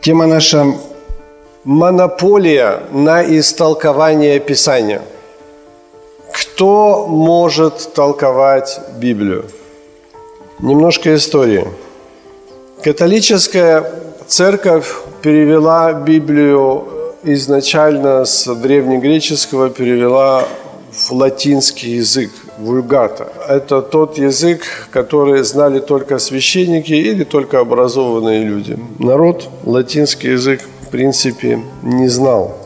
Тема наша «Монополия на истолкование Писания». Кто может толковать Библию? Немножко истории. Католическая церковь перевела Библию изначально с древнегреческого, перевела в латинский язык, вульгата. Это тот язык, который знали только священники или только образованные люди. Народ латинский язык, в принципе, не знал.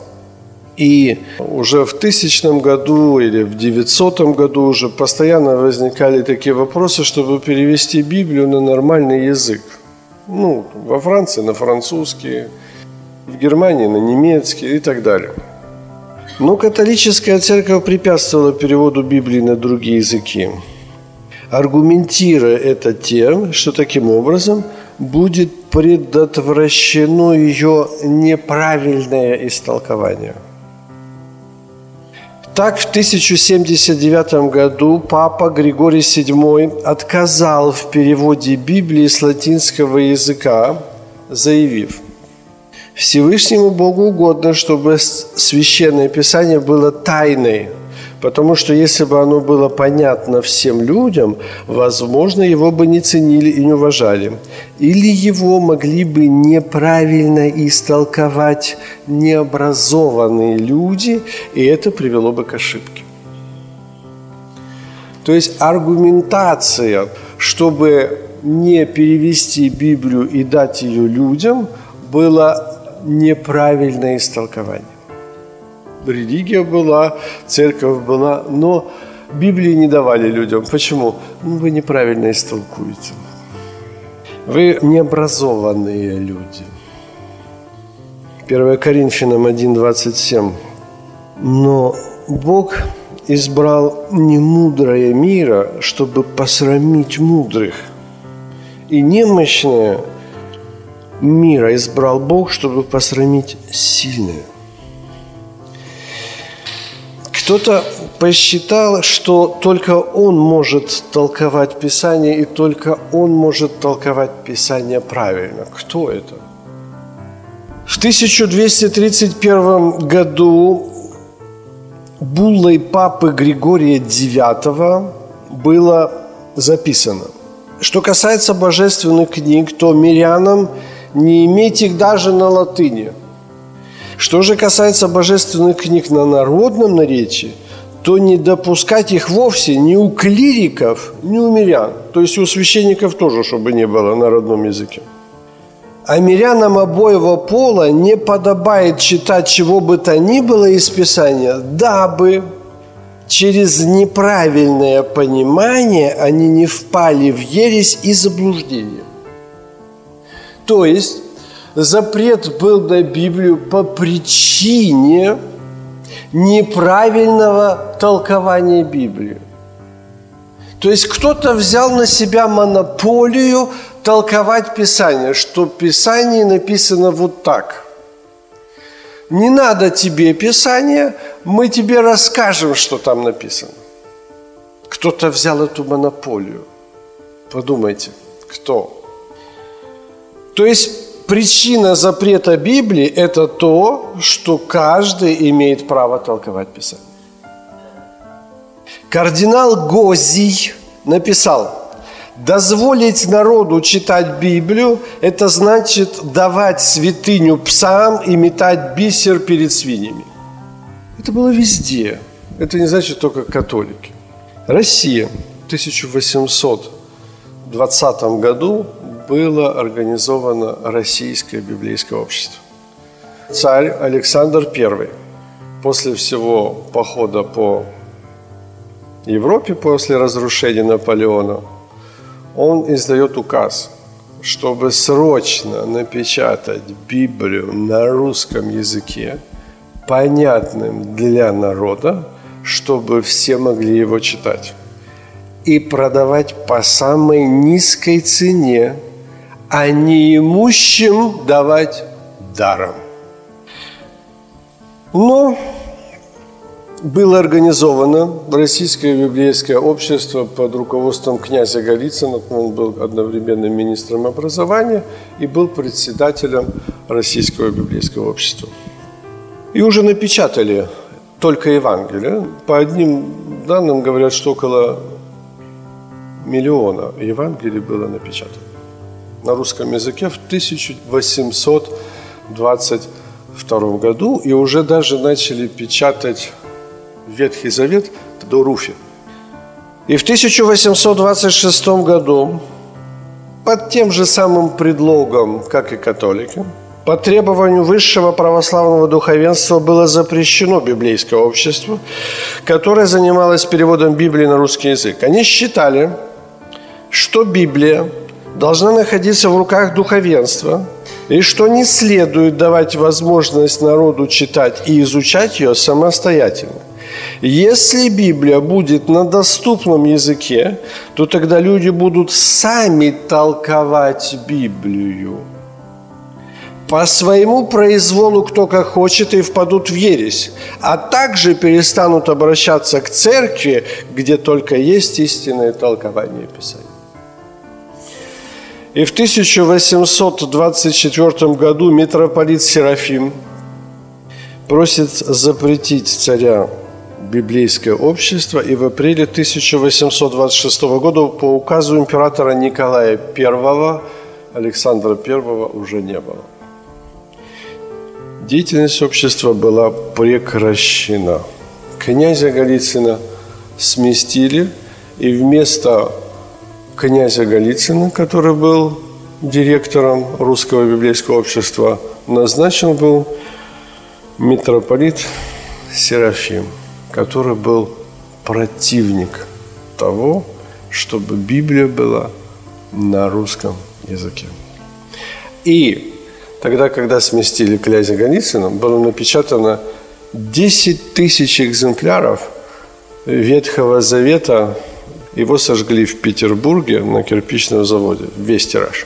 И уже в тысячном году или в девятьсотом году уже постоянно возникали такие вопросы, чтобы перевести Библию на нормальный язык. Ну, во Франции на французский, в Германии на немецкий и так далее. Но католическая церковь препятствовала переводу Библии на другие языки, аргументируя это тем, что таким образом будет предотвращено ее неправильное истолкование. Так, в 1079 году папа Григорий VII отказал в переводе Библии с латинского языка, заявив – Всевышнему Богу угодно, чтобы священное писание было тайной, потому что если бы оно было понятно всем людям, возможно, его бы не ценили и не уважали. Или его могли бы неправильно истолковать необразованные люди, и это привело бы к ошибке. То есть аргументация, чтобы не перевести Библию и дать ее людям, была неправильное истолкование. Религия была, церковь была, но Библии не давали людям. Почему? Ну, вы неправильно истолкуете. Вы необразованные люди. 1 Коринфянам 1.27. Но Бог избрал немудрое мира, чтобы посрамить мудрых, и немощное – мира избрал Бог, чтобы посрамить сильное. Кто-то посчитал, что только он может толковать Писание, и только он может толковать Писание правильно. Кто это? В 1231 году буллой папы Григория IX было записано. Что касается божественных книг, то мирянам – не иметь их даже на латыни. Что же касается божественных книг на народном наречии, то не допускать их вовсе ни у клириков, ни у мирян. То есть у священников тоже, чтобы не было на родном языке. А мирянам обоего пола не подобает читать чего бы то ни было из Писания, дабы через неправильное понимание они не впали в ересь и заблуждение. То есть запрет был на Библию по причине неправильного толкования Библии. То есть кто-то взял на себя монополию толковать Писание, что Писание написано вот так. Не надо тебе Писание, мы тебе расскажем, что там написано. Кто-то взял эту монополию. Подумайте, кто? То есть причина запрета Библии – это то, что каждый имеет право толковать Писание. Кардинал Гозий написал, дозволить народу читать Библию – это значит давать святыню псам и метать бисер перед свиньями. Это было везде. Это не значит только католики. Россия в 1820 году было организовано Российское библейское общество. Царь Александр I после всего похода по Европе, после разрушения Наполеона, он издает указ, чтобы срочно напечатать Библию на русском языке, понятным для народа, чтобы все могли его читать. И продавать по самой низкой цене, а неимущим давать даром. Но было организовано Российское библейское общество под руководством князя Голицына. Он был одновременно министром образования и был председателем Российского библейского общества. И уже напечатали только Евангелие. По одним данным говорят, что около миллиона Евангелий было напечатано на русском языке в 1822 году. И уже даже начали печатать Ветхий Завет до Руфи. И в 1826 году под тем же самым предлогом, как и католики, по требованию высшего православного духовенства было запрещено библейское общество, которое занималось переводом Библии на русский язык. Они считали, что Библия должна находиться в руках духовенства, и что не следует давать возможность народу читать и изучать ее самостоятельно. Если Библия будет на доступном языке, то тогда люди будут сами толковать Библию. По своему произволу кто как хочет и впадут в ересь, а также перестанут обращаться к церкви, где только есть истинное толкование Писания. И в 1824 году митрополит Серафим просит запретить царя библейское общество, и в апреле 1826 года по указу императора Николая I Александра I уже не было. Деятельность общества была прекращена. Князя Голицына сместили, и вместо князя Голицына, который был директором Русского библейского общества, назначен был митрополит Серафим – который был противник того, чтобы Библия была на русском языке. И тогда, когда сместили князя Голицына, было напечатано 10 тысяч экземпляров Ветхого Завета. Его сожгли в Петербурге на кирпичном заводе, весь тираж,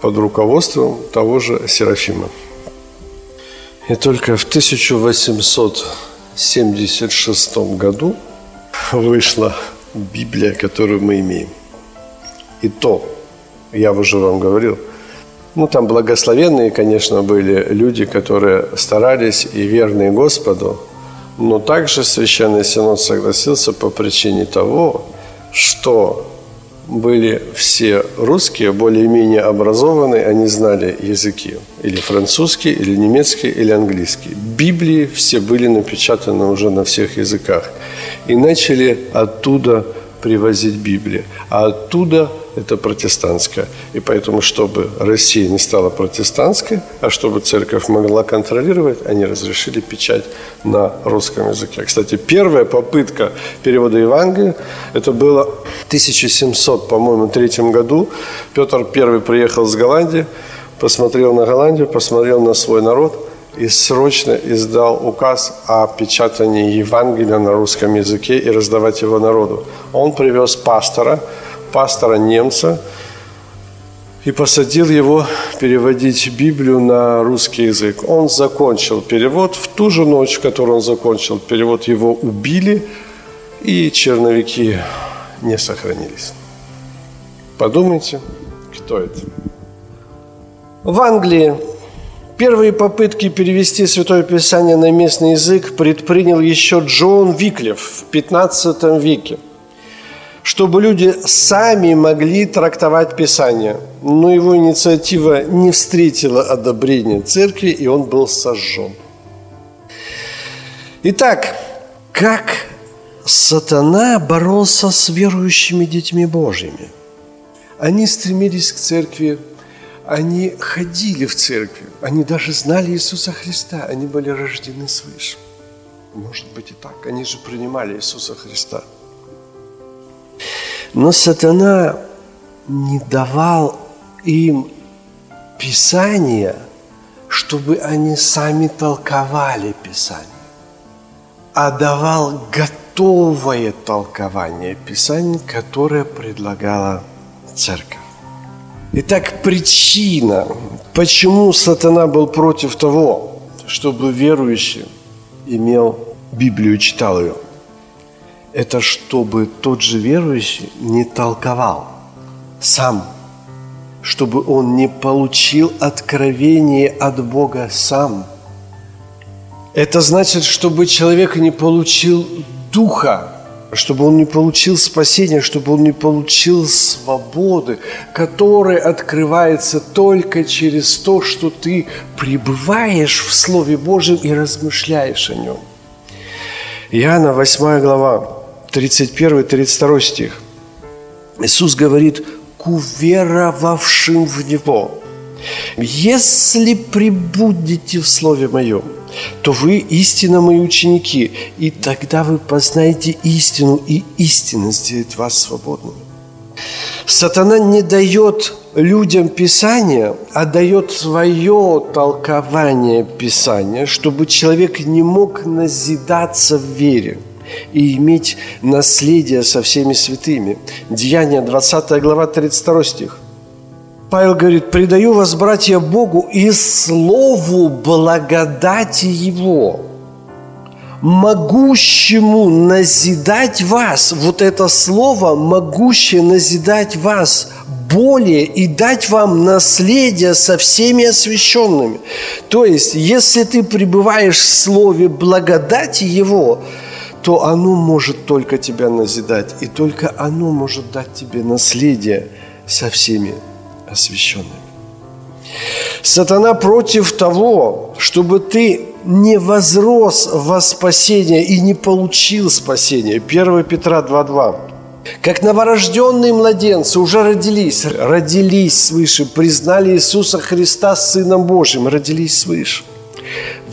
под руководством того же Серафима. И только в 1800 1976 году вышла Библия, которую мы имеем. И то, я уже вам говорил, ну, там благословенные, конечно, были люди, которые старались и верные Господу, но также Священный Синод согласился по причине того, что были все русские, более-менее образованные, они знали языки, или французский, или немецкий, или английский. Библии все были напечатаны уже на всех языках. И начали оттуда привозить Библию. А оттуда это протестантская. И поэтому, чтобы Россия не стала протестантской, а чтобы церковь могла контролировать, они разрешили печать на русском языке. Кстати, первая попытка перевода Евангелия, это было в 1700, по-моему, третьем году. Петр I приехал с Голландии, посмотрел на Голландию, посмотрел на свой народ – и срочно издал указ о печатании Евангелия на русском языке и раздавать его народу. Он привез пастора, пастора немца, и посадил его переводить Библию на русский язык. Он закончил перевод. В ту же ночь, в которую он закончил перевод, его убили, и черновики не сохранились. Подумайте, кто это? В Англии Первые попытки перевести Святое Писание на местный язык предпринял еще Джон Виклев в 15 веке, чтобы люди сами могли трактовать Писание. Но его инициатива не встретила одобрения церкви, и он был сожжен. Итак, как сатана боролся с верующими детьми Божьими? Они стремились к церкви они ходили в церковь, они даже знали Иисуса Христа, они были рождены свыше. Может быть и так, они же принимали Иисуса Христа. Но сатана не давал им Писание, чтобы они сами толковали Писание, а давал готовое толкование Писания, которое предлагала церковь. Итак, причина, почему сатана был против того, чтобы верующий имел Библию, читал ее, это чтобы тот же верующий не толковал сам, чтобы он не получил откровение от Бога сам. Это значит, чтобы человек не получил духа чтобы он не получил спасения, чтобы он не получил свободы, которая открывается только через то, что ты пребываешь в Слове Божьем и размышляешь о нем. Иоанна 8 глава, 31-32 стих. Иисус говорит, к уверовавшим в Него, если прибудете в Слове Моем, то вы истинно мои ученики, и тогда вы познаете истину, и истина сделает вас свободными. Сатана не дает людям Писания, а дает свое толкование Писания, чтобы человек не мог назидаться в вере и иметь наследие со всеми святыми. Деяние 20 глава 32 стих. Павел говорит, предаю вас, братья, Богу и слову благодати Его, могущему назидать вас, вот это слово, могущее назидать вас более и дать вам наследие со всеми освященными. То есть, если ты пребываешь в слове благодати Его, то оно может только тебя назидать, и только оно может дать тебе наследие со всеми освященными. Сатана против того, чтобы ты не возрос во спасение и не получил спасение. 1 Петра 2.2. Как новорожденные младенцы уже родились, родились свыше, признали Иисуса Христа Сыном Божьим, родились свыше.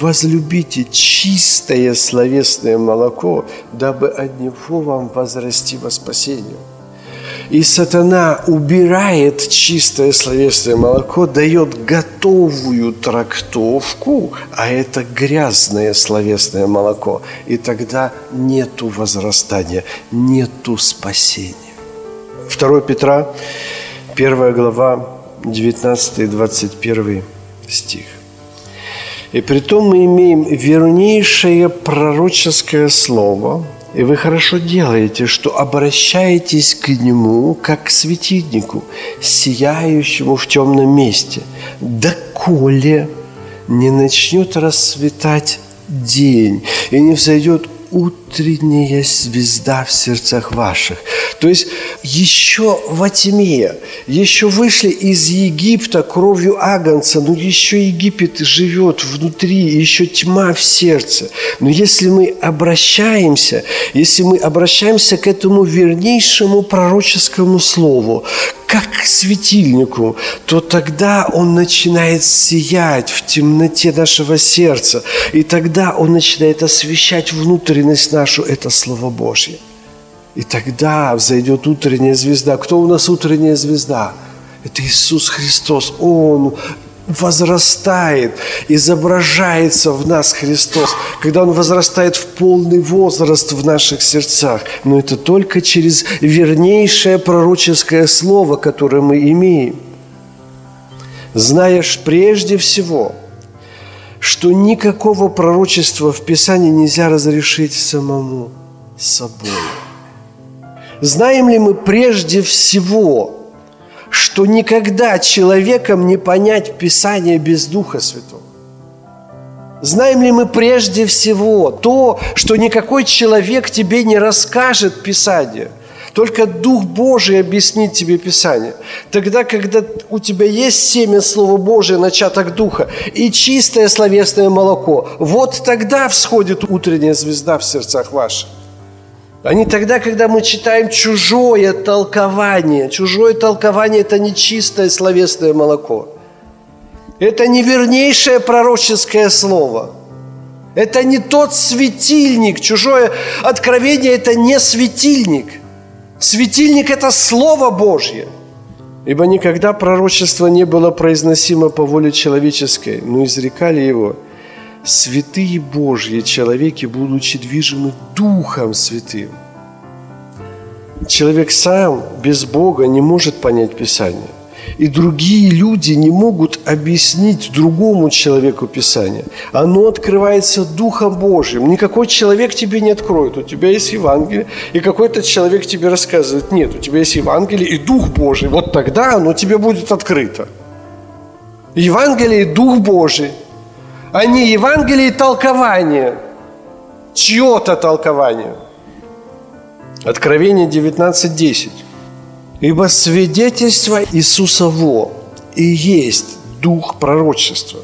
Возлюбите чистое словесное молоко, дабы от него вам возрасти во спасение. И сатана убирает чистое словесное молоко, дает готовую трактовку, а это грязное словесное молоко. И тогда нету возрастания, нету спасения. 2 Петра, 1 глава, 19-21 стих. И при том мы имеем вернейшее пророческое слово – и вы хорошо делаете, что обращаетесь к Нему, как к светильнику, сияющему в темном месте, доколе не начнет расцветать день и не взойдет утренняя звезда в сердцах ваших. То есть еще во тьме, еще вышли из Египта кровью Агнца, но еще Египет живет внутри, еще тьма в сердце. Но если мы обращаемся, если мы обращаемся к этому вернейшему пророческому слову, как к светильнику, то тогда он начинает сиять в темноте нашего сердца. И тогда он начинает освещать внутренность нашу, это Слово Божье. И тогда взойдет утренняя звезда. Кто у нас утренняя звезда? Это Иисус Христос. Он возрастает, изображается в нас Христос, когда Он возрастает в полный возраст в наших сердцах. Но это только через вернейшее пророческое слово, которое мы имеем. Знаешь прежде всего, что никакого пророчества в Писании нельзя разрешить самому собой. Знаем ли мы прежде всего, что никогда человеком не понять Писание без Духа Святого. Знаем ли мы прежде всего то, что никакой человек тебе не расскажет Писание, только Дух Божий объяснит тебе Писание. Тогда, когда у тебя есть семя Слова Божия, начаток Духа, и чистое словесное молоко, вот тогда всходит утренняя звезда в сердцах ваших не тогда, когда мы читаем чужое толкование. Чужое толкование – это не чистое словесное молоко. Это не вернейшее пророческое слово. Это не тот светильник. Чужое откровение – это не светильник. Светильник – это Слово Божье. Ибо никогда пророчество не было произносимо по воле человеческой, но изрекали его святые Божьи человеки, будучи движимы Духом Святым. Человек сам без Бога не может понять Писание. И другие люди не могут объяснить другому человеку Писание. Оно открывается Духом Божьим. Никакой человек тебе не откроет. У тебя есть Евангелие, и какой-то человек тебе рассказывает. Нет, у тебя есть Евангелие и Дух Божий. Вот тогда оно тебе будет открыто. Евангелие и Дух Божий, а не Евангелие и толкование. Чье-то толкование. Откровение 19.10. Ибо свидетельство Иисуса во и есть дух пророчества.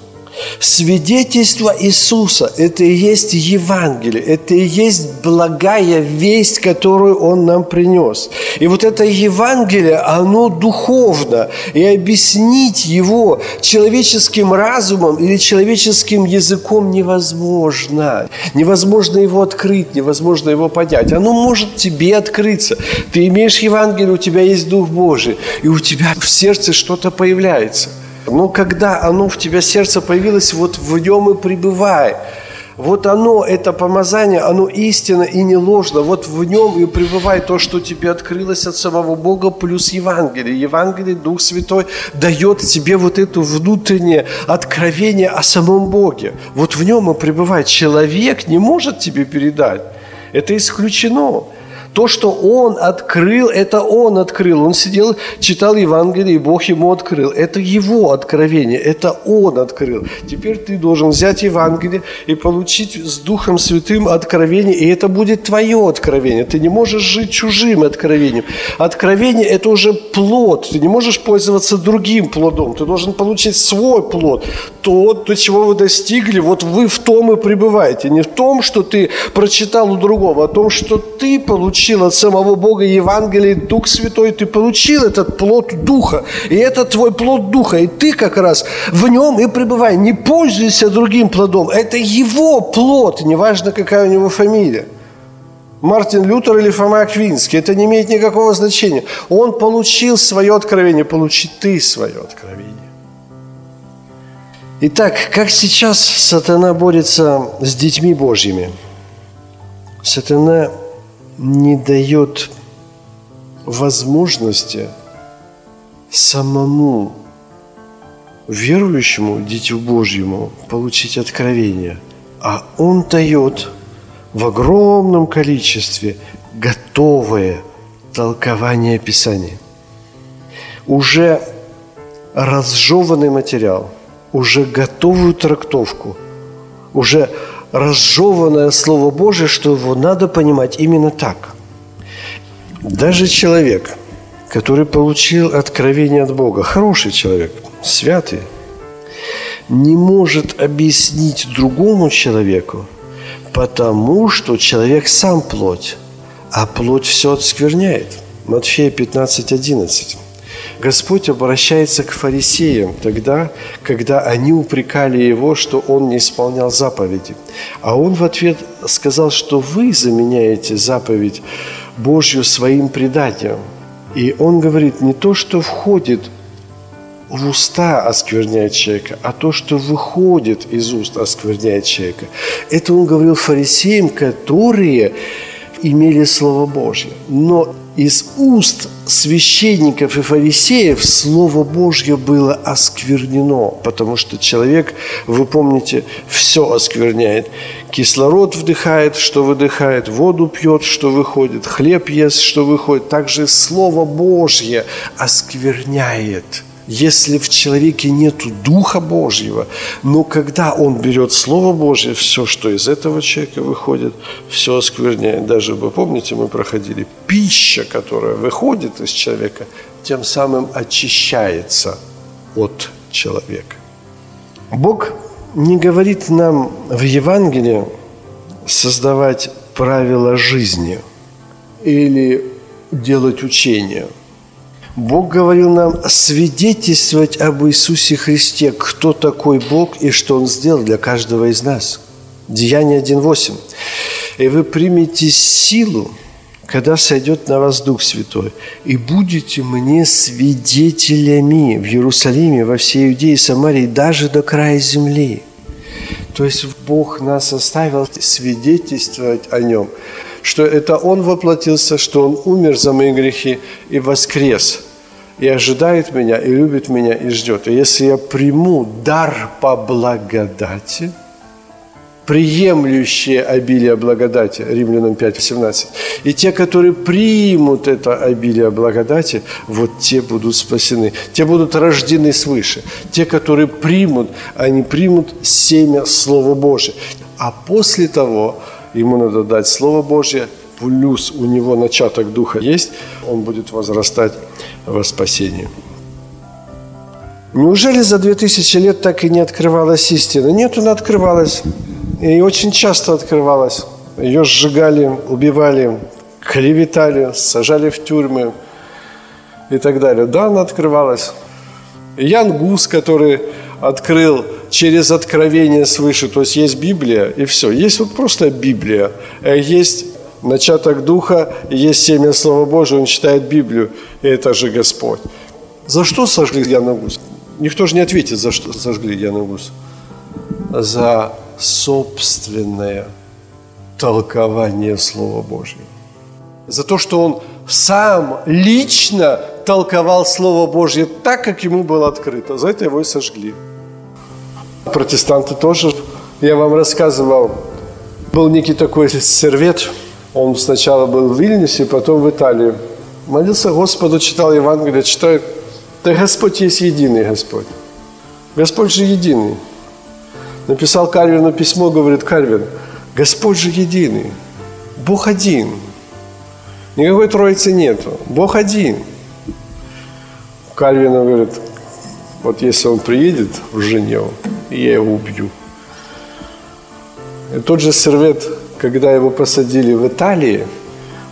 Свидетельство Иисуса – это и есть Евангелие, это и есть благая весть, которую Он нам принес. И вот это Евангелие, оно духовно, и объяснить его человеческим разумом или человеческим языком невозможно. Невозможно его открыть, невозможно его понять. Оно может тебе открыться. Ты имеешь Евангелие, у тебя есть Дух Божий, и у тебя в сердце что-то появляется – но когда оно в тебя сердце появилось, вот в нем и пребывай. Вот оно, это помазание, оно истинно и не ложно. Вот в нем и пребывает то, что тебе открылось от самого Бога, плюс Евангелие. Евангелие, Дух Святой дает тебе вот это внутреннее откровение о самом Боге. Вот в нем и пребывает. Человек не может тебе передать. Это исключено. То, что он открыл, это он открыл. Он сидел, читал Евангелие, и Бог ему открыл. Это его откровение, это он открыл. Теперь ты должен взять Евангелие и получить с Духом Святым откровение, и это будет твое откровение. Ты не можешь жить чужим откровением. Откровение – это уже плод. Ты не можешь пользоваться другим плодом. Ты должен получить свой плод. То, до чего вы достигли, вот вы в том и пребываете. Не в том, что ты прочитал у другого, а в том, что ты получил получил от самого Бога Евангелие, Дух Святой, ты получил этот плод Духа. И это твой плод Духа. И ты как раз в нем и пребывай. Не пользуйся другим плодом. Это его плод, неважно, какая у него фамилия. Мартин Лютер или Фома Аквинский, это не имеет никакого значения. Он получил свое откровение, получи ты свое откровение. Итак, как сейчас сатана борется с детьми Божьими? Сатана не дает возможности самому верующему Дитю Божьему получить откровение, а Он дает в огромном количестве готовое толкование Писания. Уже разжеванный материал, уже готовую трактовку, уже разжеванное Слово Божие, что его надо понимать именно так. Даже человек, который получил откровение от Бога, хороший человек, святый, не может объяснить другому человеку, потому что человек сам плоть, а плоть все отскверняет. Матфея 15, 11. Господь обращается к фарисеям тогда, когда они упрекали его, что он не исполнял заповеди. А он в ответ сказал, что вы заменяете заповедь Божью своим преданием. И он говорит, не то, что входит в уста оскверняет человека, а то, что выходит из уст оскверняет человека. Это он говорил фарисеям, которые имели Слово Божье. Но из уст священников и фарисеев Слово Божье было осквернено, потому что человек, вы помните, все оскверняет. Кислород вдыхает, что выдыхает, воду пьет, что выходит, хлеб ест, что выходит. Также Слово Божье оскверняет – если в человеке нет Духа Божьего, но когда он берет Слово Божье, все, что из этого человека выходит, все оскверняет. Даже, вы помните, мы проходили, пища, которая выходит из человека, тем самым очищается от человека. Бог не говорит нам в Евангелии создавать правила жизни или делать учения – Бог говорил нам свидетельствовать об Иисусе Христе, кто такой Бог и что Он сделал для каждого из нас. Деяние 1.8. «И вы примете силу, когда сойдет на вас Дух Святой, и будете мне свидетелями в Иерусалиме, во всей Иудее, Самарии, даже до края земли. То есть Бог нас оставил свидетельствовать о Нем, что это Он воплотился, что Он умер за мои грехи и воскрес, и ожидает меня, и любит меня, и ждет. И если я приму дар по благодати – приемлющие обилие благодати, Римлянам 5, 17. И те, которые примут это обилие благодати, вот те будут спасены. Те будут рождены свыше. Те, которые примут, они примут семя Слова Божие. А после того ему надо дать Слово Божье, плюс у него начаток Духа есть, он будет возрастать во спасении. Неужели за две тысячи лет так и не открывалась истина? Нет, она открывалась. И очень часто открывалась. Ее сжигали, убивали, клеветали, сажали в тюрьмы и так далее. Да, она открывалась. Ян Гус, который открыл через откровение свыше, то есть есть Библия и все. Есть вот просто Библия, э, есть начаток Духа, есть семя Слова Божия, он читает Библию, и это же Господь. За что сожгли Яна Гус? Никто же не ответит, за что сожгли Яна Гус. За собственное толкование Слова Божьего. За то, что он сам лично толковал Слово Божье так, как ему было открыто. За это его и сожгли. Протестанты тоже, я вам рассказывал, был некий такой сервет, он сначала был в Вильнюсе, потом в Италии. Молился Господу, читал Евангелие, читает, да Господь есть единый Господь. Господь же единый. Написал Кальвину письмо, говорит, Кальвин, Господь же единый, Бог один. Никакой троицы нету, Бог один. Кальвин говорит, вот если он приедет в Женеву, я его убью. И тот же Сервет, когда его посадили в Италии,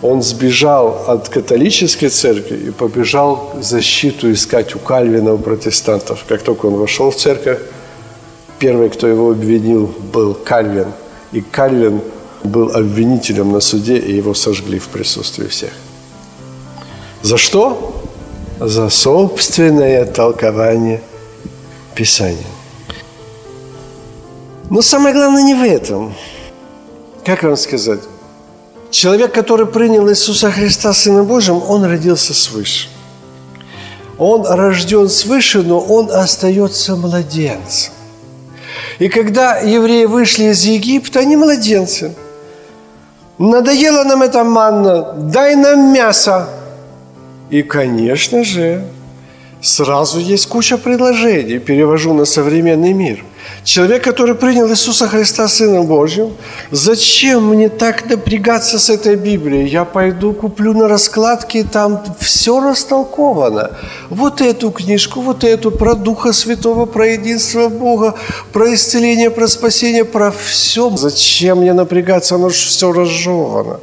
он сбежал от католической церкви и побежал защиту искать у Кальвина, у протестантов. Как только он вошел в церковь, Первый, кто его обвинил, был Кальвин. И Кальвин был обвинителем на суде, и его сожгли в присутствии всех. За что? За собственное толкование Писания. Но самое главное не в этом. Как вам сказать? Человек, который принял Иисуса Христа Сына Божьим, он родился свыше. Он рожден свыше, но он остается младенцем. И когда евреи вышли из Египта, они младенцы. Надоело нам эта манна, дай нам мясо. И, конечно же, сразу есть куча предложений, перевожу на современный мир – Человек, который принял Иисуса Христа Сыном Божьим, зачем мне так напрягаться с этой Библией? Я пойду куплю на раскладке, там все растолковано. Вот эту книжку, вот эту, про Духа Святого, про единство Бога, про исцеление, про спасение, про все. Зачем мне напрягаться? Оно же все разжевано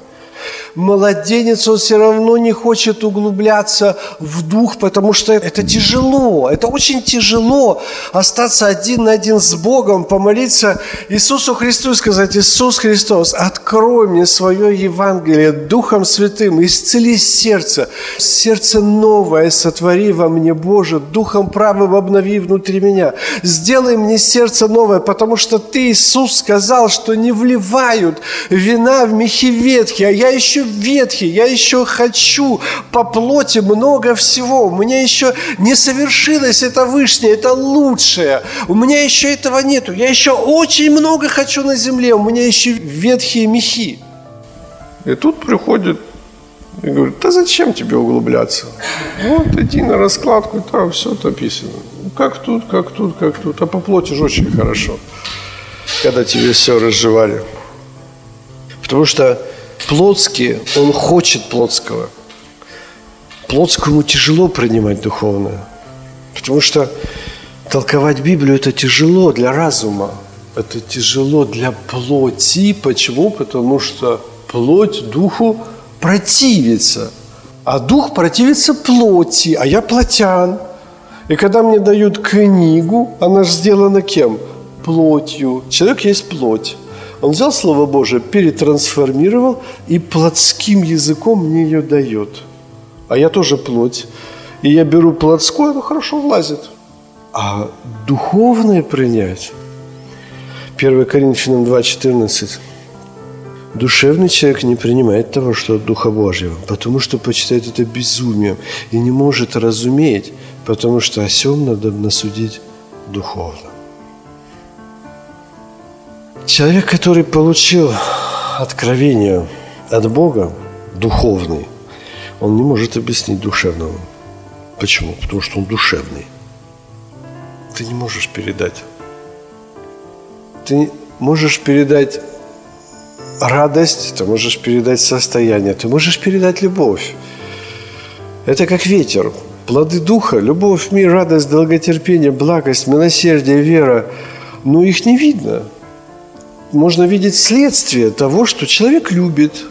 младенец, он все равно не хочет углубляться в дух, потому что это тяжело. Это очень тяжело остаться один на один с Богом, помолиться Иисусу Христу и сказать, Иисус Христос, открой мне свое Евангелие Духом Святым, исцели сердце, сердце новое сотвори во мне, Боже, Духом правым обнови внутри меня. Сделай мне сердце новое, потому что Ты, Иисус, сказал, что не вливают вина в мехи ветхие, а я еще ветхий, я еще хочу по плоти много всего. У меня еще не совершилось это вышнее, это лучшее. У меня еще этого нету. Я еще очень много хочу на земле. У меня еще ветхие мехи. И тут приходит и говорит, да зачем тебе углубляться? Вот иди на раскладку, там все написано. Ну, как тут, как тут, как тут. А по плоти же очень хорошо, когда тебе все разжевали. Потому что плотский, он хочет плотского. Плотскому тяжело принимать духовное. Потому что толковать Библию – это тяжело для разума. Это тяжело для плоти. Почему? Потому что плоть духу противится. А дух противится плоти, а я плотян. И когда мне дают книгу, она же сделана кем? Плотью. Человек есть плоть. Он взял Слово Божие, перетрансформировал и плотским языком мне ее дает. А я тоже плоть. И я беру плотское, оно хорошо влазит. А духовное принять, 1 Коринфянам 2,14, Душевный человек не принимает того, что от Духа Божьего, потому что почитает это безумием и не может разуметь, потому что о сем надо насудить духовно. Человек, который получил откровение от Бога, духовный, он не может объяснить душевного. Почему? Потому что он душевный. Ты не можешь передать. Ты можешь передать радость, ты можешь передать состояние, ты можешь передать любовь. Это как ветер. Плоды духа, любовь, мир, радость, долготерпение, благость, милосердие, вера. Но их не видно. Можно видеть следствие того, что человек любит,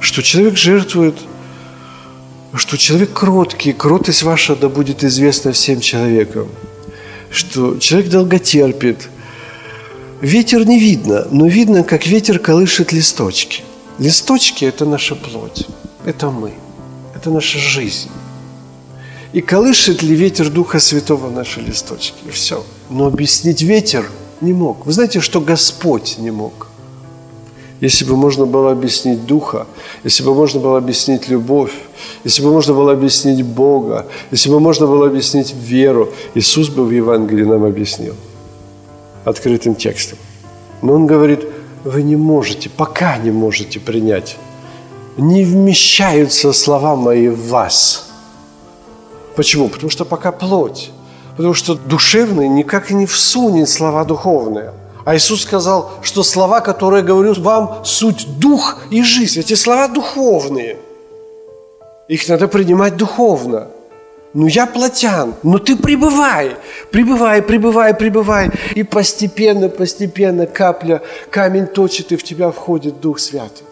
что человек жертвует, что человек кроткий, кротость ваша да будет известна всем человекам, что человек долготерпит – Ветер не видно, но видно, как ветер колышет листочки. Листочки – это наша плоть, это мы, это наша жизнь. И колышет ли ветер Духа Святого наши листочки? Все. Но объяснить ветер не мог. Вы знаете, что Господь не мог? Если бы можно было объяснить Духа, если бы можно было объяснить любовь, если бы можно было объяснить Бога, если бы можно было объяснить веру, Иисус бы в Евангелии нам объяснил – открытым текстом. Но он говорит, вы не можете, пока не можете принять. Не вмещаются слова мои в вас. Почему? Потому что пока плоть. Потому что душевный никак не всунет слова духовные. А Иисус сказал, что слова, которые говорю вам, суть дух и жизнь. Эти слова духовные. Их надо принимать духовно. Ну, я плотян, но ты пребывай, пребывай, пребывай, пребывай. И постепенно, постепенно капля, камень точит, и в тебя входит Дух Святый.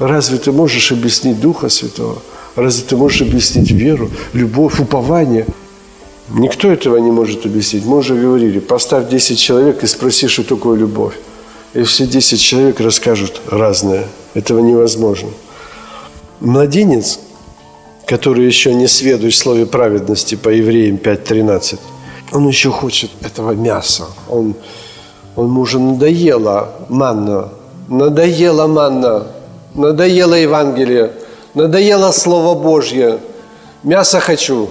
Разве ты можешь объяснить Духа Святого? Разве ты можешь объяснить веру, любовь, упование? Никто этого не может объяснить. Мы уже говорили, поставь 10 человек и спроси, что такое любовь. И все 10 человек расскажут разное. Этого невозможно. Младенец – который еще не сведущ в слове праведности по евреям 5.13, он еще хочет этого мяса. Он, он ему уже надоело манна, надоело манна, надоело Евангелие, надоело Слово Божье. Мясо хочу.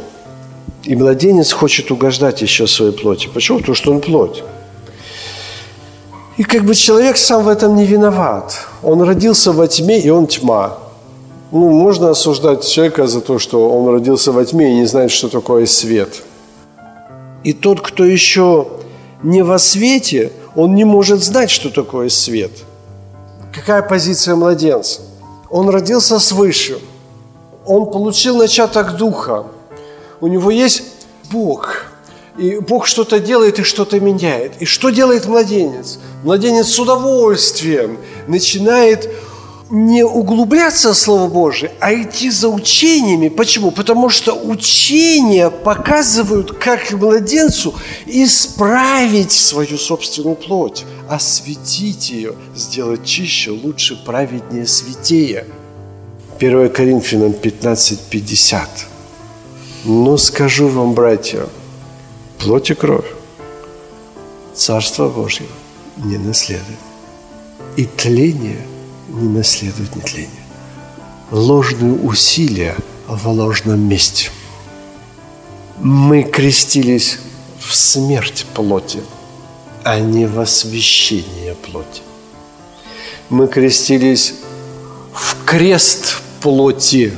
И младенец хочет угождать еще своей плоти. Почему? Потому что он плоть. И как бы человек сам в этом не виноват. Он родился во тьме, и он тьма ну, можно осуждать человека за то, что он родился во тьме и не знает, что такое свет. И тот, кто еще не во свете, он не может знать, что такое свет. Какая позиция младенца? Он родился свыше. Он получил начаток духа. У него есть Бог. И Бог что-то делает и что-то меняет. И что делает младенец? Младенец с удовольствием начинает не углубляться в Слово Божие, а идти за учениями. Почему? Потому что учения показывают, как младенцу исправить свою собственную плоть, осветить ее, сделать чище, лучше, праведнее, святее. 1 Коринфянам 15.50. Но скажу вам, братья, плоть и кровь Царство Божье не наследует. И тление – не наследует нетление. Ложные усилия в ложном месте. Мы крестились в смерть плоти, а не в освящение плоти. Мы крестились в крест плоти,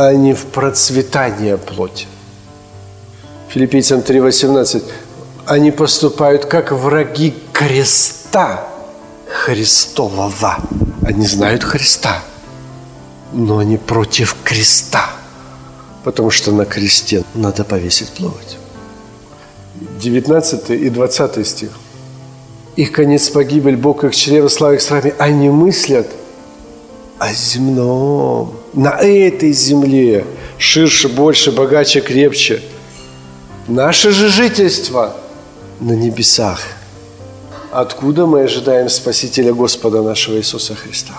а не в процветание плоти. Филиппийцам 3,18 Они поступают как враги креста, Христового. Они знают Христа, но они против креста, потому что на кресте надо повесить плоть. 19 и 20 стих. Их конец погибель, Бог их чрево, слава с Они мыслят о земном, на этой земле, ширше, больше, богаче, крепче. Наше же жительство на небесах – откуда мы ожидаем Спасителя Господа нашего Иисуса Христа.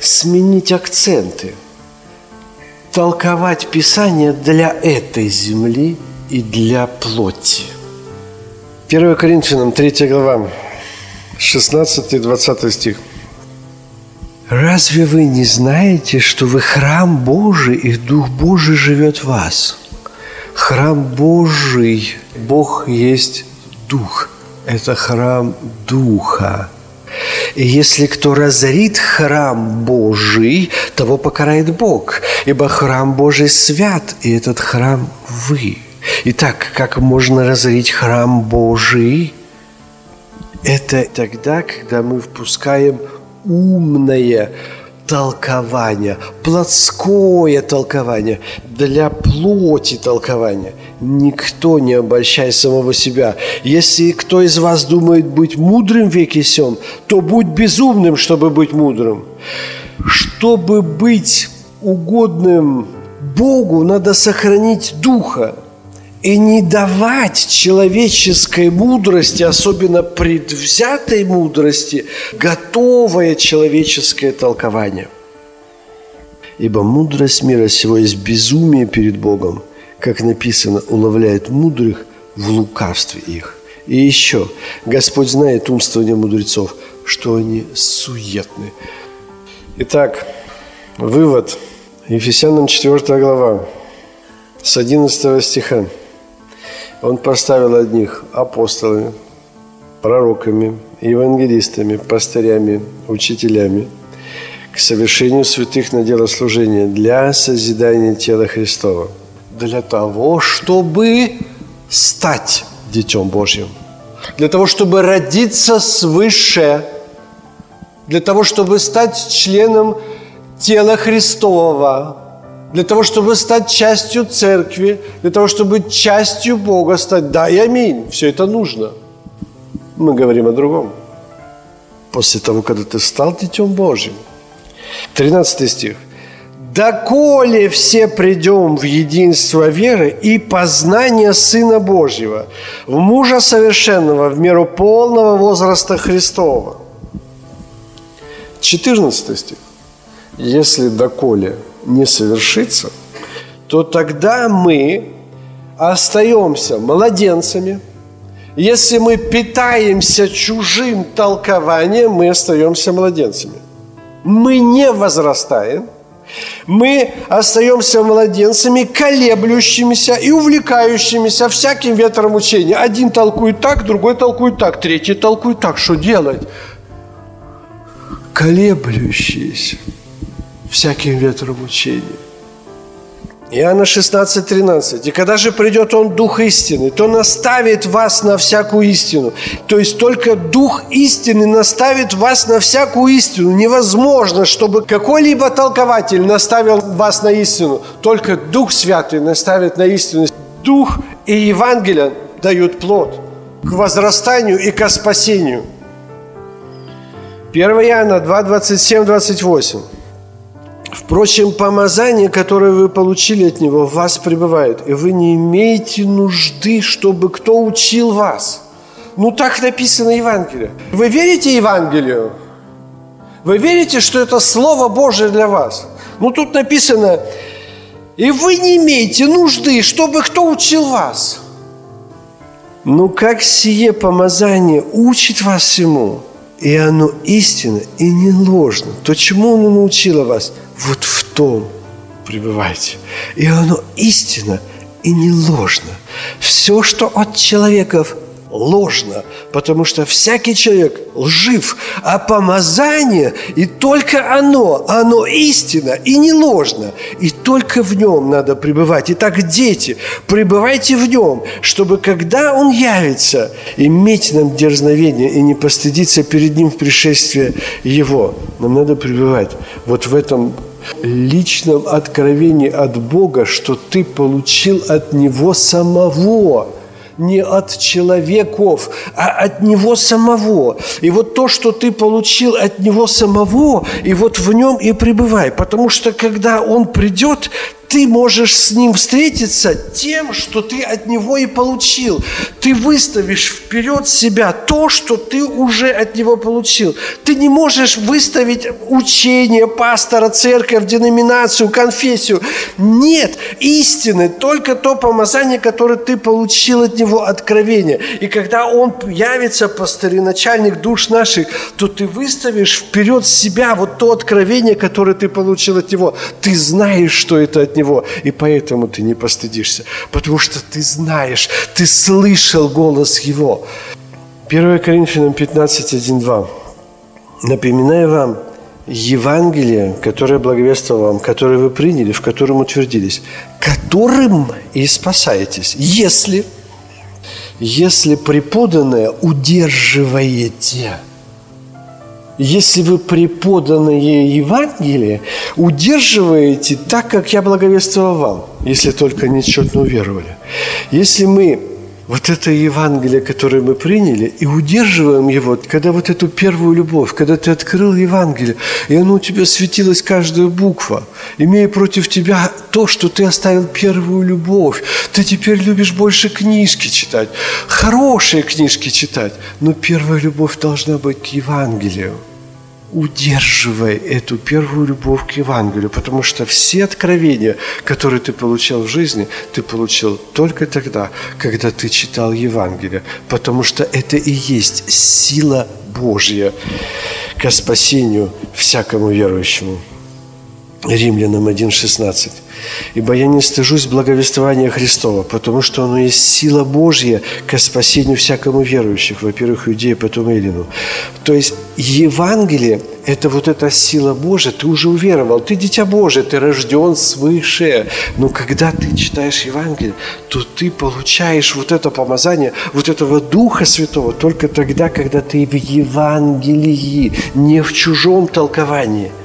Сменить акценты, толковать Писание для этой земли и для плоти. 1 Коринфянам 3 глава, 16-20 стих. Разве вы не знаете, что вы храм Божий, и Дух Божий живет в вас? Храм Божий, Бог есть Дух. Это храм Духа. И если кто разорит храм Божий, того покарает Бог, ибо храм Божий свят, и этот храм вы. Итак, как можно разорить храм Божий? Это тогда, когда мы впускаем умное толкование, плотское толкование, для плоти толкования. Никто не обольщай самого себя. Если кто из вас думает быть мудрым в сем, то будь безумным, чтобы быть мудрым. Чтобы быть угодным Богу, надо сохранить духа и не давать человеческой мудрости, особенно предвзятой мудрости, готовое человеческое толкование. Ибо мудрость мира сего есть безумие перед Богом, как написано, уловляет мудрых в лукавстве их. И еще, Господь знает умствование мудрецов, что они суетны. Итак, вывод. Ефесянам 4 глава, с 11 стиха. Он поставил одних апостолами, пророками, евангелистами, пастырями, учителями к совершению святых на дело служения для созидания тела Христова, для того, чтобы стать Детем Божьим, для того, чтобы родиться свыше, для того, чтобы стать членом тела Христового, для того, чтобы стать частью церкви, для того, чтобы частью Бога стать. Да и аминь. Все это нужно. Мы говорим о другом. После того, когда ты стал Детем Божьим. 13 стих. «Доколе все придем в единство веры и познание Сына Божьего, в мужа совершенного, в меру полного возраста Христова». 14 стих. «Если доколе не совершится, то тогда мы остаемся младенцами. Если мы питаемся чужим толкованием, мы остаемся младенцами. Мы не возрастаем, мы остаемся младенцами, колеблющимися и увлекающимися всяким ветром учения. Один толкует так, другой толкует так, третий толкует так. Что делать? Колеблющиеся всяким ветром учения. Иоанна 16, 13. «И когда же придет Он, Дух истины, то наставит вас на всякую истину». То есть только Дух истины наставит вас на всякую истину. Невозможно, чтобы какой-либо толкователь наставил вас на истину. Только Дух Святый наставит на истину. Дух и Евангелие дают плод к возрастанию и к спасению. 1 Иоанна 2, 27, 28. Впрочем, помазание, которое вы получили от Него, в вас пребывает, и вы не имеете нужды, чтобы кто учил вас. Ну, так написано в Евангелии. Вы верите Евангелию? Вы верите, что это Слово Божие для вас? Ну, тут написано, и вы не имеете нужды, чтобы кто учил вас. Ну, как сие помазание учит вас всему, и оно истинно и не ложно, то чему оно научило вас – вот в том пребывайте. И оно истинно и не ложно. Все, что от человеков ложно, потому что всякий человек лжив, а помазание, и только оно, оно истинно и не ложно, и только в нем надо пребывать. Итак, дети, пребывайте в нем, чтобы когда он явится, иметь нам дерзновение и не постыдиться перед ним в пришествии его. Нам надо пребывать вот в этом личном откровении от Бога, что ты получил от Него самого – не от человеков, а от Него самого. И вот то, что ты получил от Него самого, и вот в нем и пребывай. Потому что когда Он придет, Ты можешь с ним встретиться тем, что ты от него и получил. Ты выставишь вперед себя то, что ты уже от него получил. Ты не можешь выставить учение пастора, церковь, деноминацию, конфессию. Нет, истины, только то помазание, которое ты получил от него, откровение. И когда он явится, пастырь, начальник душ наших, то ты выставишь вперед себя вот то откровение, которое ты получил от него. Ты знаешь, что это от него, и поэтому ты не постыдишься, потому что ты знаешь, ты слышал голос его. 1 Коринфянам 15, 1, 2. Напоминаю вам Евангелие, которое благовествовал вам, которое вы приняли, в котором утвердились, которым и спасаетесь, если, если преподанное удерживаете – если вы преподанное Евангелие удерживаете так, как я благовествовал вам, если только нечетно уверовали. Если мы вот это Евангелие, которое мы приняли, и удерживаем его, когда вот эту первую любовь, когда ты открыл Евангелие, и оно у тебя светилось каждая буква, имея против тебя то, что ты оставил первую любовь, ты теперь любишь больше книжки читать, хорошие книжки читать, но первая любовь должна быть к Евангелию удерживай эту первую любовь к Евангелию, потому что все откровения, которые ты получал в жизни, ты получил только тогда, когда ты читал Евангелие, потому что это и есть сила Божья к спасению всякому верующему. Римлянам 1.16. «Ибо я не стыжусь благовествования Христова, потому что оно есть сила Божья к спасению всякому верующих, во-первых, иудея, потом Эллину». То есть Евангелие – это вот эта сила Божья, ты уже уверовал, ты дитя Божие, ты рожден свыше. Но когда ты читаешь Евангелие, то ты получаешь вот это помазание, вот этого Духа Святого только тогда, когда ты в Евангелии, не в чужом толковании –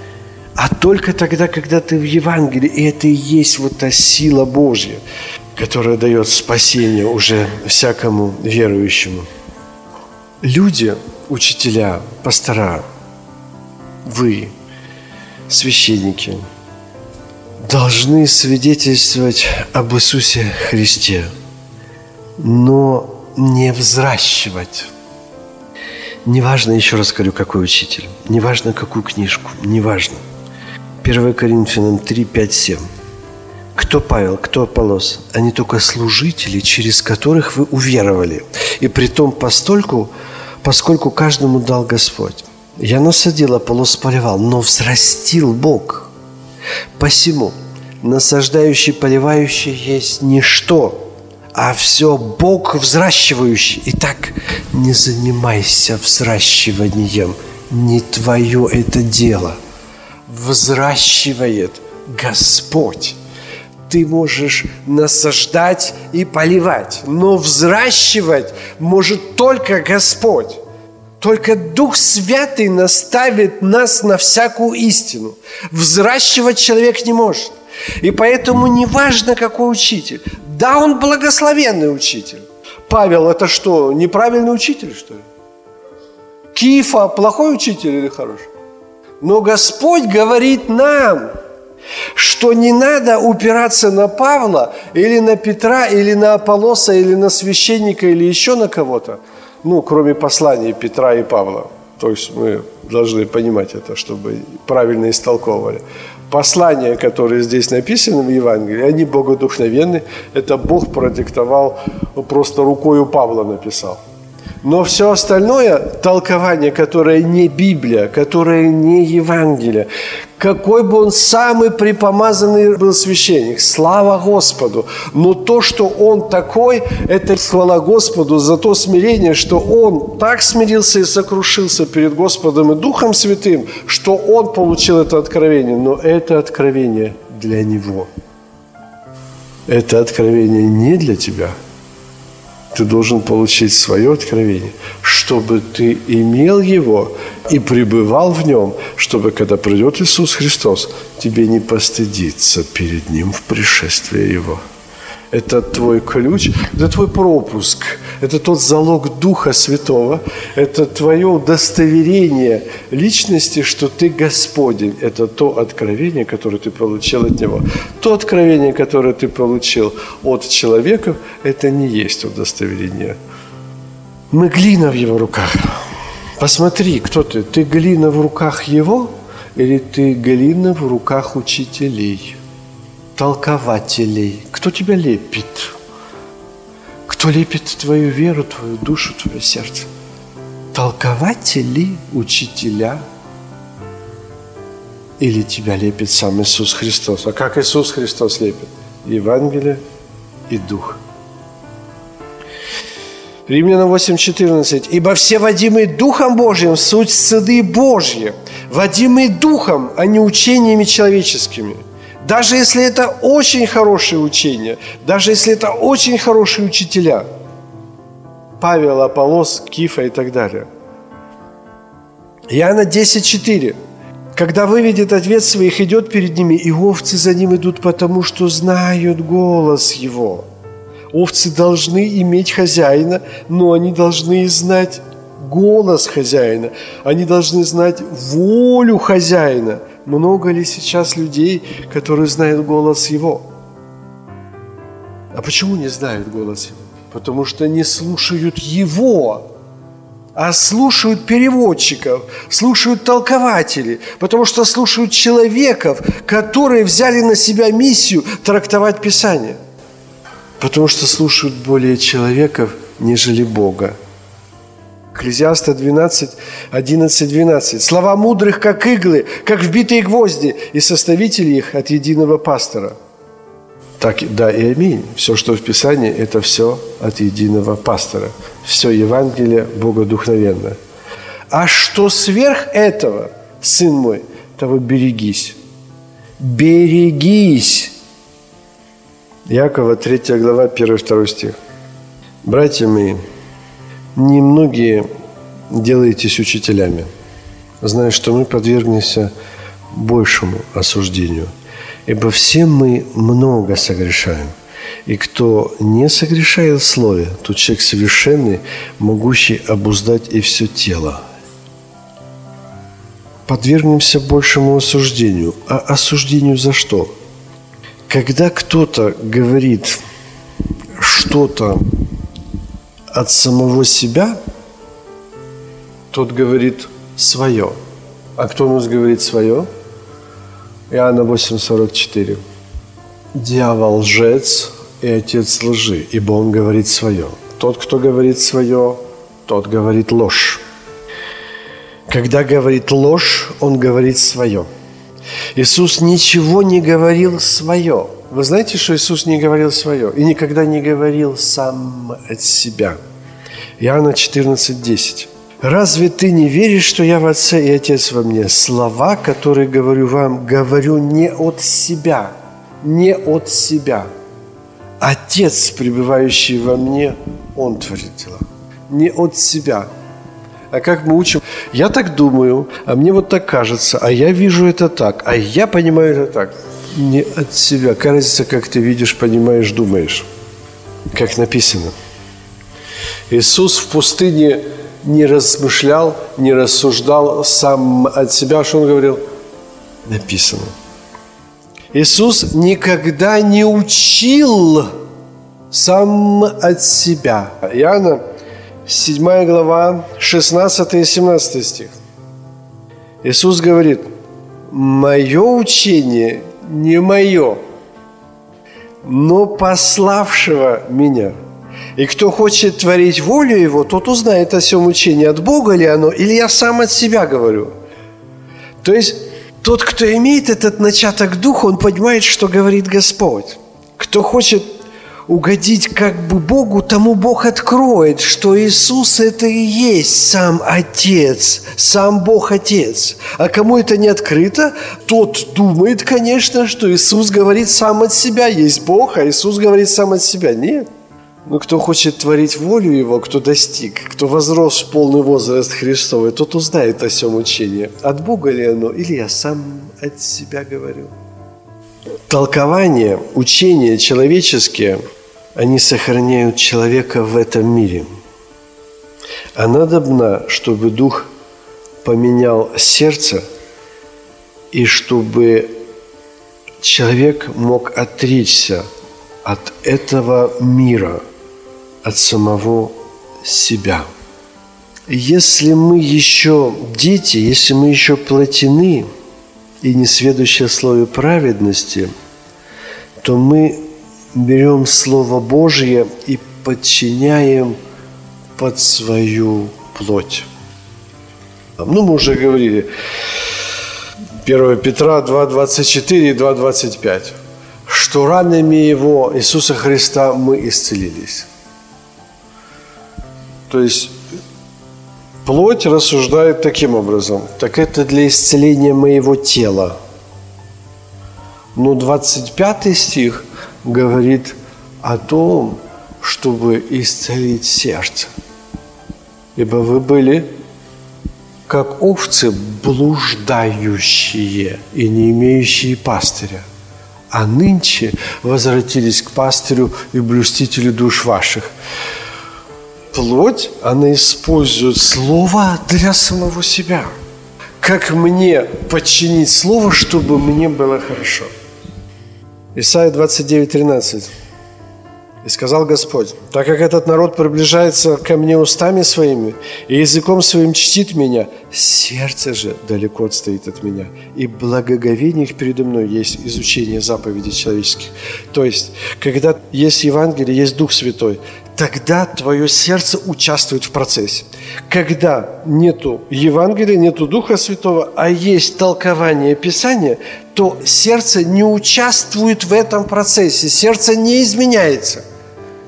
а только тогда, когда ты в Евангелии, и это и есть вот та сила Божья, которая дает спасение уже всякому верующему. Люди, учителя, пастора, вы, священники, должны свидетельствовать об Иисусе Христе, но не взращивать. Неважно, еще раз говорю, какой учитель, неважно, какую книжку, неважно – 1 Коринфянам 3, 5, 7. Кто Павел, кто Аполос? Они только служители, через которых вы уверовали. И при том постольку, поскольку каждому дал Господь. Я насадил, Аполос поливал, но взрастил Бог. Посему насаждающий, поливающий есть ничто, а все Бог взращивающий. Итак, не занимайся взращиванием, не твое это дело – взращивает Господь. Ты можешь насаждать и поливать, но взращивать может только Господь. Только Дух Святый наставит нас на всякую истину. Взращивать человек не может. И поэтому не важно, какой учитель. Да, он благословенный учитель. Павел это что, неправильный учитель, что ли? Кифа плохой учитель или хороший? Но Господь говорит нам, что не надо упираться на Павла или на Петра, или на Аполлоса, или на священника, или еще на кого-то, ну, кроме посланий Петра и Павла. То есть мы должны понимать это, чтобы правильно истолковывали. Послания, которые здесь написаны в Евангелии, они богодухновенны. Это Бог продиктовал, просто рукой у Павла написал – но все остальное толкование, которое не Библия, которое не Евангелие, какой бы он самый припомазанный был священник, слава Господу. Но то, что он такой, это слава Господу за то смирение, что он так смирился и сокрушился перед Господом и Духом Святым, что он получил это откровение. Но это откровение для него. Это откровение не для тебя – ты должен получить свое откровение, чтобы ты имел его и пребывал в нем, чтобы, когда придет Иисус Христос, тебе не постыдиться перед Ним в пришествии Его. Это твой ключ, это твой пропуск, это тот залог Духа Святого, это твое удостоверение личности, что ты Господень. Это то откровение, которое ты получил от Него. То откровение, которое ты получил от человека, это не есть удостоверение. Мы глина в Его руках. Посмотри, кто ты. Ты глина в руках Его или ты глина в руках учителей? Толкователей. Кто тебя лепит? Кто лепит твою веру, твою душу, твое сердце? Толкователи, учителя? Или тебя лепит сам Иисус Христос? А как Иисус Христос лепит? Евангелие и Дух. Римлянам 8.14. «Ибо все водимые Духом Божьим суть сыны Божьи, водимые Духом, а не учениями человеческими». Даже если это очень хорошее учение, даже если это очень хорошие учителя, Павел, Аполос, Кифа и так далее. Иоанна 10.4. Когда выведет ответ своих, идет перед ними, и овцы за ним идут, потому что знают голос его. Овцы должны иметь хозяина, но они должны знать голос хозяина. Они должны знать волю хозяина – много ли сейчас людей, которые знают голос Его? А почему не знают голос Его? Потому что не слушают Его, а слушают переводчиков, слушают толкователей, потому что слушают человеков, которые взяли на себя миссию трактовать Писание. Потому что слушают более человеков, нежели Бога. Экклезиаста 12, 11, 12. «Слова мудрых, как иглы, как вбитые гвозди, и составители их от единого пастора». Так, да и аминь. Все, что в Писании, это все от единого пастора. Все Евангелие богодухновенно. А что сверх этого, сын мой, того берегись. Берегись. Якова, 3 глава, 1-2 стих. Братья мои, немногие делаетесь учителями, зная, что мы подвергнемся большему осуждению. Ибо все мы много согрешаем. И кто не согрешает в слове, тот человек совершенный, могущий обуздать и все тело. Подвергнемся большему осуждению. А осуждению за что? Когда кто-то говорит что-то от самого себя, тот говорит свое. А кто у нас говорит свое? Иоанна 8,44. Дьявол лжец и отец лжи, ибо он говорит свое. Тот, кто говорит свое, тот говорит ложь. Когда говорит ложь, он говорит свое. Иисус ничего не говорил свое – вы знаете, что Иисус не говорил свое и никогда не говорил сам от себя. Иоанна 14, «Разве ты не веришь, что я в Отце и Отец во мне? Слова, которые говорю вам, говорю не от себя, не от себя. Отец, пребывающий во мне, Он творит дела. Не от себя, а как мы учим? Я так думаю, а мне вот так кажется, а я вижу это так, а я понимаю это так не от себя. Кажется, как ты видишь, понимаешь, думаешь. Как написано. Иисус в пустыне не размышлял, не рассуждал сам от себя, что Он говорил? Написано. Иисус никогда не учил сам от себя. Иоанна, 7 глава, 16 и 17 стих. Иисус говорит, «Мое учение не мое, но пославшего меня. И кто хочет творить волю его, тот узнает о всем учении, от Бога ли оно, или я сам от себя говорю. То есть тот, кто имеет этот начаток духа, он понимает, что говорит Господь. Кто хочет угодить как бы Богу, тому Бог откроет, что Иисус это и есть сам Отец, сам Бог Отец. А кому это не открыто, тот думает, конечно, что Иисус говорит сам от себя. Есть Бог, а Иисус говорит сам от себя. Нет. Но кто хочет творить волю Его, кто достиг, кто возрос в полный возраст Христовый, тот узнает о всем учении. От Бога ли оно, или я сам от себя говорю. Толкование, учения человеческие – они сохраняют человека в этом мире. А надобно, чтобы Дух поменял сердце, и чтобы человек мог отречься от этого мира, от самого себя. Если мы еще дети, если мы еще плотины и не сведущие слове праведности, то мы берем Слово Божье и подчиняем под свою плоть. Ну, мы уже говорили, 1 Петра 2,24 и 2,25, что ранами Его, Иисуса Христа, мы исцелились. То есть плоть рассуждает таким образом. Так это для исцеления моего тела. Но 25 стих говорит о том, чтобы исцелить сердце. Ибо вы были как овцы, блуждающие и не имеющие пастыря, а нынче возвратились к пастырю и блюстителю душ ваших. Плоть, она использует слово для самого себя. Как мне подчинить слово, чтобы мне было хорошо? Исайя 29, 13. И сказал Господь, так как этот народ приближается ко мне устами своими и языком своим чтит меня, сердце же далеко отстоит от меня, и благоговение их передо мной есть изучение заповедей человеческих. То есть, когда есть Евангелие, есть Дух Святой, тогда твое сердце участвует в процессе. Когда нету Евангелия, нету Духа Святого, а есть толкование Писания, то сердце не участвует в этом процессе, сердце не изменяется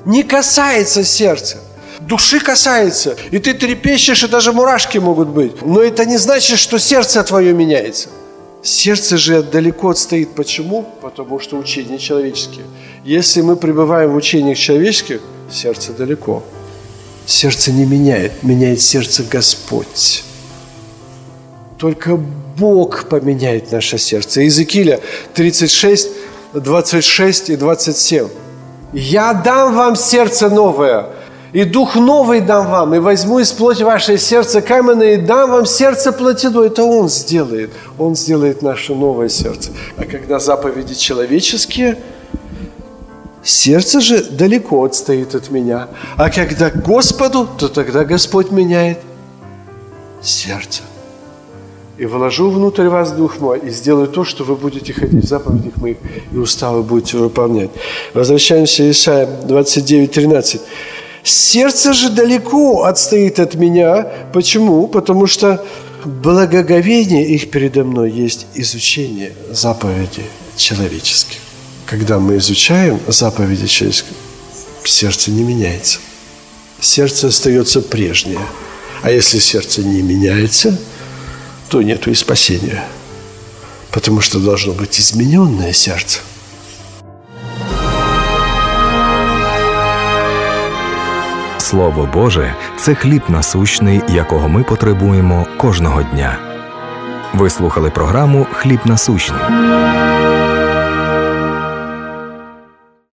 не касается сердца. Души касается, и ты трепещешь, и даже мурашки могут быть. Но это не значит, что сердце твое меняется. Сердце же далеко отстоит. Почему? Потому что учения человеческие. Если мы пребываем в учениях человеческих, сердце далеко. Сердце не меняет, меняет сердце Господь. Только Бог поменяет наше сердце. Иезекииля 36, 26 и 27. Я дам вам сердце новое, и дух новый дам вам, и возьму из плоти ваше сердце каменное, и дам вам сердце плотяное. Это Он сделает. Он сделает наше новое сердце. А когда заповеди человеческие, сердце же далеко отстоит от меня. А когда Господу, то тогда Господь меняет сердце и вложу внутрь вас Дух мой, и сделаю то, что вы будете ходить в заповедях моих, и уставы будете выполнять. Возвращаемся к Исаия 29, 13. Сердце же далеко отстоит от меня. Почему? Потому что благоговение их передо мной есть изучение заповедей человеческих Когда мы изучаем заповеди человеческие, сердце не меняется. Сердце остается прежнее. А если сердце не меняется – то нету и спасения. Потому что должно быть измененное сердце. Слово Боже це хліб насущний, якого ми потребуємо кожного дня. Ви слухали програму Хліб насущний.